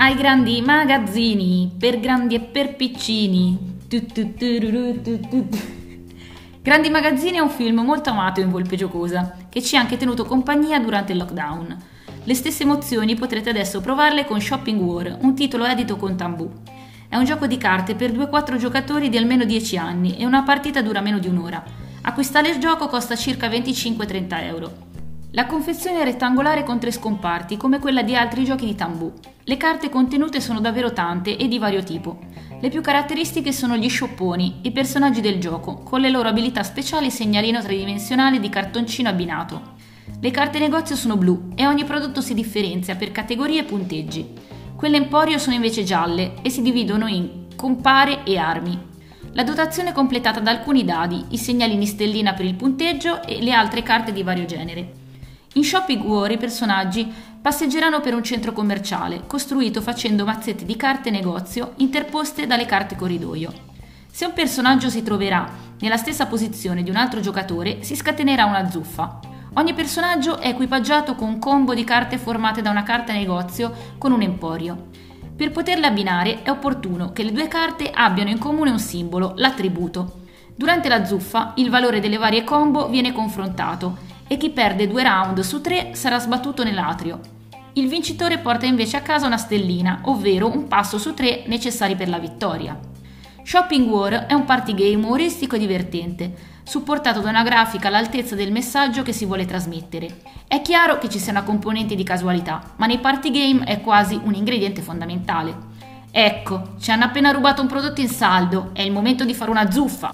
ai grandi magazzini, per grandi e per piccini. Tu, tu, tu, grandi magazzini è un film molto amato in Volpe Giocosa, che ci ha anche tenuto compagnia durante il lockdown. Le stesse emozioni potrete adesso provarle con Shopping War, un titolo edito con Tambù. È un gioco di carte per 2-4 giocatori di almeno 10 anni e una partita dura meno di un'ora. Acquistare il gioco costa circa 25-30 euro. La confezione è rettangolare con tre scomparti, come quella di altri giochi di Tambù. Le carte contenute sono davvero tante e di vario tipo. Le più caratteristiche sono gli sciopponi, i personaggi del gioco, con le loro abilità speciali segnalino tridimensionale di cartoncino abbinato. Le carte negozio sono blu e ogni prodotto si differenzia per categorie e punteggi. Quelle emporio sono invece gialle e si dividono in compare e armi. La dotazione è completata da alcuni dadi, i segnalini stellina per il punteggio e le altre carte di vario genere. In Shopping War i personaggi passeggeranno per un centro commerciale, costruito facendo mazzetti di carte negozio interposte dalle carte corridoio. Se un personaggio si troverà nella stessa posizione di un altro giocatore, si scatenerà una zuffa. Ogni personaggio è equipaggiato con un combo di carte formate da una carta negozio con un emporio. Per poterle abbinare è opportuno che le due carte abbiano in comune un simbolo, l'attributo. Durante la zuffa il valore delle varie combo viene confrontato e chi perde due round su tre sarà sbattuto nell'atrio. Il vincitore porta invece a casa una stellina, ovvero un passo su tre necessari per la vittoria. Shopping War è un party game umoristico e divertente, supportato da una grafica all'altezza del messaggio che si vuole trasmettere. È chiaro che ci sia una componente di casualità, ma nei party game è quasi un ingrediente fondamentale. Ecco, ci hanno appena rubato un prodotto in saldo, è il momento di fare una zuffa.